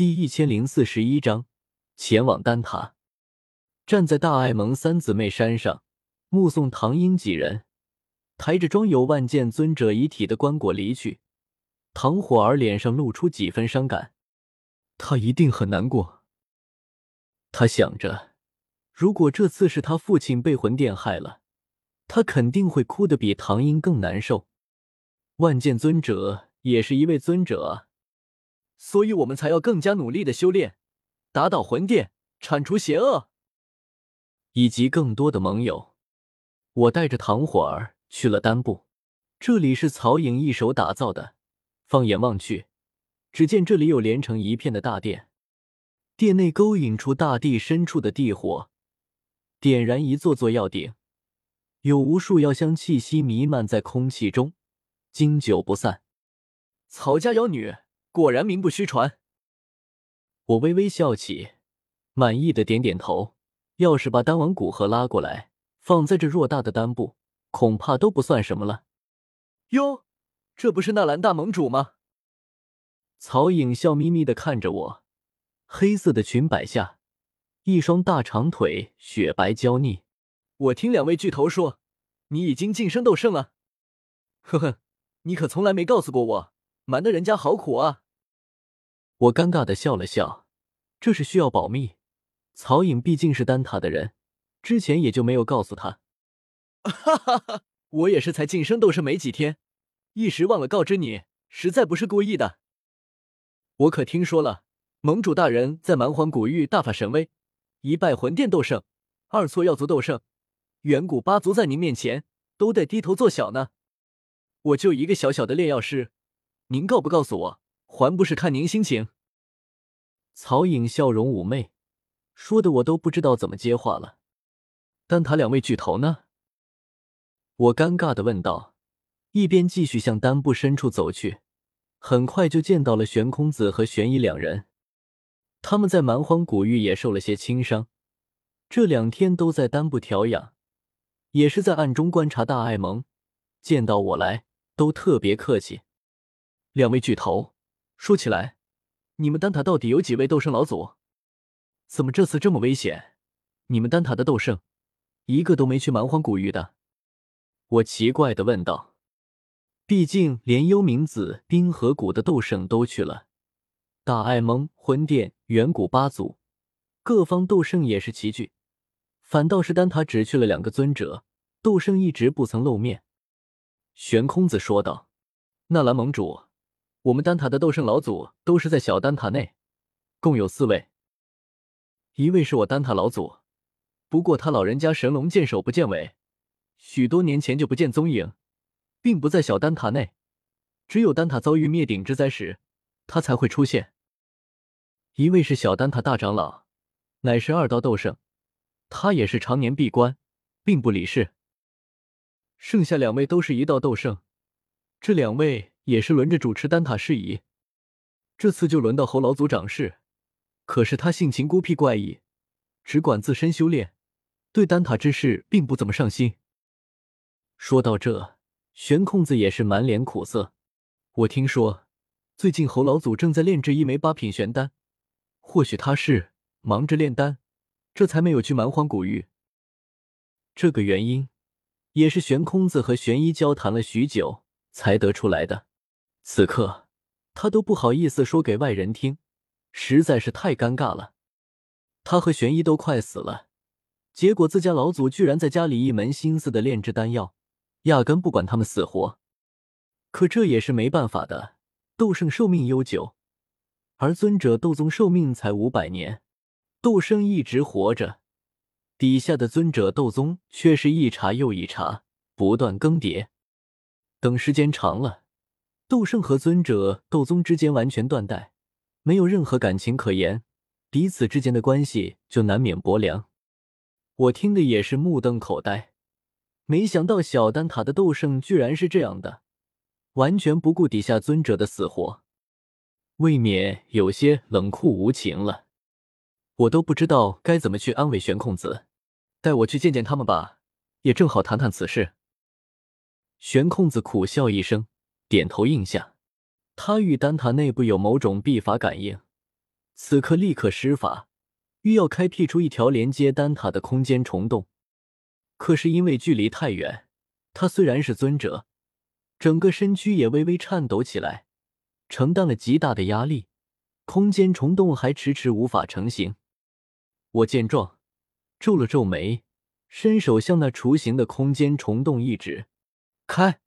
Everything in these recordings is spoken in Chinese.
第一千零四十一章，前往丹塔。站在大爱蒙三姊妹山上，目送唐英几人抬着装有万剑尊者遗体的棺椁离去。唐火儿脸上露出几分伤感，他一定很难过。他想着，如果这次是他父亲被魂殿害了，他肯定会哭得比唐英更难受。万剑尊者也是一位尊者啊。所以我们才要更加努力的修炼，打倒魂殿，铲除邪恶，以及更多的盟友。我带着唐火儿去了丹部，这里是曹颖一手打造的。放眼望去，只见这里有连成一片的大殿，殿内勾引出大地深处的地火，点燃一座座药鼎，有无数药香气息弥漫在空气中，经久不散。曹家妖女。果然名不虚传。我微微笑起，满意的点点头。要是把丹王古河拉过来，放在这偌大的丹部，恐怕都不算什么了。哟，这不是纳兰大盟主吗？曹颖笑眯眯的看着我，黑色的裙摆下，一双大长腿雪白娇腻。我听两位巨头说，你已经晋升斗圣了。呵呵，你可从来没告诉过我。瞒得人家好苦啊！我尴尬的笑了笑，这是需要保密。曹颖毕竟是丹塔的人，之前也就没有告诉他。哈哈哈，我也是才晋升斗圣没几天，一时忘了告知你，实在不是故意的。我可听说了，盟主大人在蛮荒古域大发神威，一拜魂殿斗圣，二挫药族斗圣，远古八族在您面前都得低头做小呢。我就一个小小的炼药师。您告不告诉我，还不是看您心情。曹颖笑容妩媚，说的我都不知道怎么接话了。丹塔两位巨头呢？我尴尬的问道，一边继续向丹部深处走去。很快就见到了玄空子和玄一两人，他们在蛮荒古域也受了些轻伤，这两天都在丹部调养，也是在暗中观察大爱盟。见到我来，都特别客气。两位巨头，说起来，你们丹塔到底有几位斗圣老祖？怎么这次这么危险？你们丹塔的斗圣，一个都没去蛮荒古域的？我奇怪的问道。毕竟连幽冥子、冰河谷的斗圣都去了，大爱盟、魂殿、远古八族，各方斗圣也是齐聚，反倒是丹塔只去了两个尊者，斗圣一直不曾露面。玄空子说道：“纳兰盟主。”我们丹塔的斗圣老祖都是在小丹塔内，共有四位。一位是我丹塔老祖，不过他老人家神龙见首不见尾，许多年前就不见踪影，并不在小丹塔内。只有丹塔遭遇灭顶之灾时，他才会出现。一位是小丹塔大长老，乃是二道斗圣，他也是常年闭关，并不理事。剩下两位都是一道斗圣，这两位。也是轮着主持丹塔事宜，这次就轮到侯老祖掌事。可是他性情孤僻怪异，只管自身修炼，对丹塔之事并不怎么上心。说到这，玄空子也是满脸苦涩。我听说最近侯老祖正在炼制一枚八品玄丹，或许他是忙着炼丹，这才没有去蛮荒古域。这个原因也是玄空子和玄一交谈了许久才得出来的。此刻，他都不好意思说给外人听，实在是太尴尬了。他和玄一都快死了，结果自家老祖居然在家里一门心思的炼制丹药，压根不管他们死活。可这也是没办法的，斗圣寿命悠久，而尊者斗宗寿命才五百年，斗圣一直活着，底下的尊者斗宗却是一茬又一茬，不断更迭。等时间长了。斗圣和尊者斗宗之间完全断代，没有任何感情可言，彼此之间的关系就难免薄凉。我听的也是目瞪口呆，没想到小丹塔的斗圣居然是这样的，完全不顾底下尊者的死活，未免有些冷酷无情了。我都不知道该怎么去安慰玄空子，带我去见见他们吧，也正好谈谈此事。玄空子苦笑一声。点头应下，他与丹塔内部有某种秘法感应，此刻立刻施法，欲要开辟出一条连接丹塔的空间虫洞。可是因为距离太远，他虽然是尊者，整个身躯也微微颤抖起来，承担了极大的压力，空间虫洞还迟迟无法成型。我见状，皱了皱眉，伸手向那雏形的空间虫洞一指，开。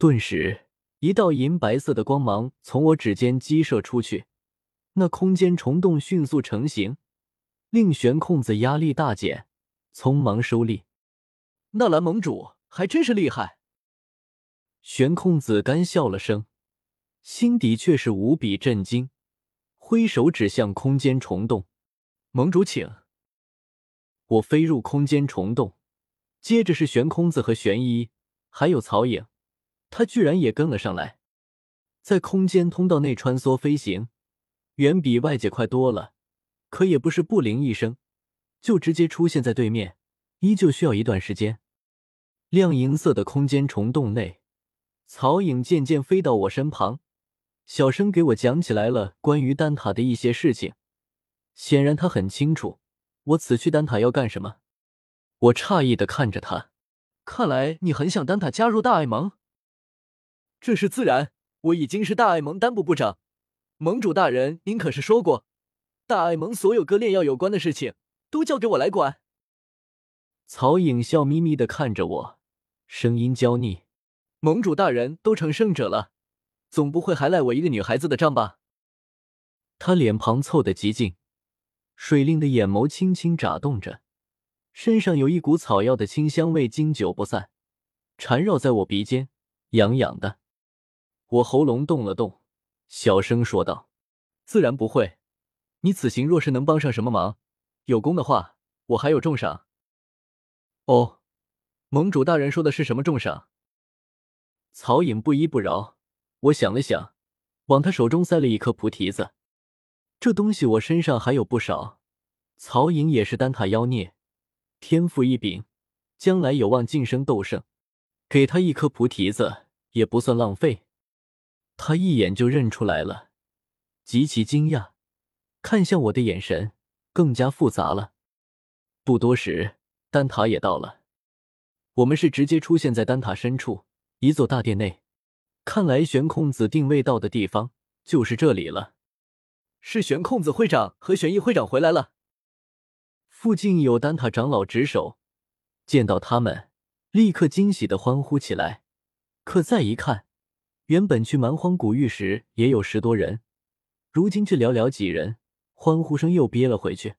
顿时，一道银白色的光芒从我指尖激射出去，那空间虫洞迅速成型，令玄空子压力大减。匆忙收力，纳兰盟主还真是厉害。玄空子干笑了声，心底却是无比震惊，挥手指向空间虫洞：“盟主，请。”我飞入空间虫洞，接着是玄空子和玄一，还有曹颖，他居然也跟了上来，在空间通道内穿梭飞行，远比外界快多了。可也不是不灵一声。就直接出现在对面，依旧需要一段时间。亮银色的空间虫洞内，曹影渐渐飞到我身旁，小声给我讲起来了关于丹塔的一些事情。显然他很清楚我此去丹塔要干什么。我诧异的看着他，看来你很想丹塔加入大爱盟。这是自然，我已经是大爱盟丹部部长，盟主大人您可是说过，大爱盟所有割炼药有关的事情。都交给我来管。曹颖笑眯眯的看着我，声音娇腻：“盟主大人都成圣者了，总不会还赖我一个女孩子的账吧？”他脸庞凑得极近，水灵的眼眸轻轻眨动着，身上有一股草药的清香味经久不散，缠绕在我鼻尖，痒痒的。我喉咙动了动，小声说道：“自然不会。你此行若是能帮上什么忙。”有功的话，我还有重赏。哦，盟主大人说的是什么重赏？曹颖不依不饶。我想了想，往他手中塞了一颗菩提子。这东西我身上还有不少。曹颖也是丹塔妖孽，天赋异禀，将来有望晋升斗圣。给他一颗菩提子也不算浪费。他一眼就认出来了，极其惊讶，看向我的眼神。更加复杂了。不多时，丹塔也到了。我们是直接出现在丹塔深处一座大殿内。看来玄空子定位到的地方就是这里了。是玄空子会长和玄逸会长回来了。附近有丹塔长老值守，见到他们，立刻惊喜的欢呼起来。可再一看，原本去蛮荒古域时也有十多人，如今却寥寥几人。欢呼声又憋了回去。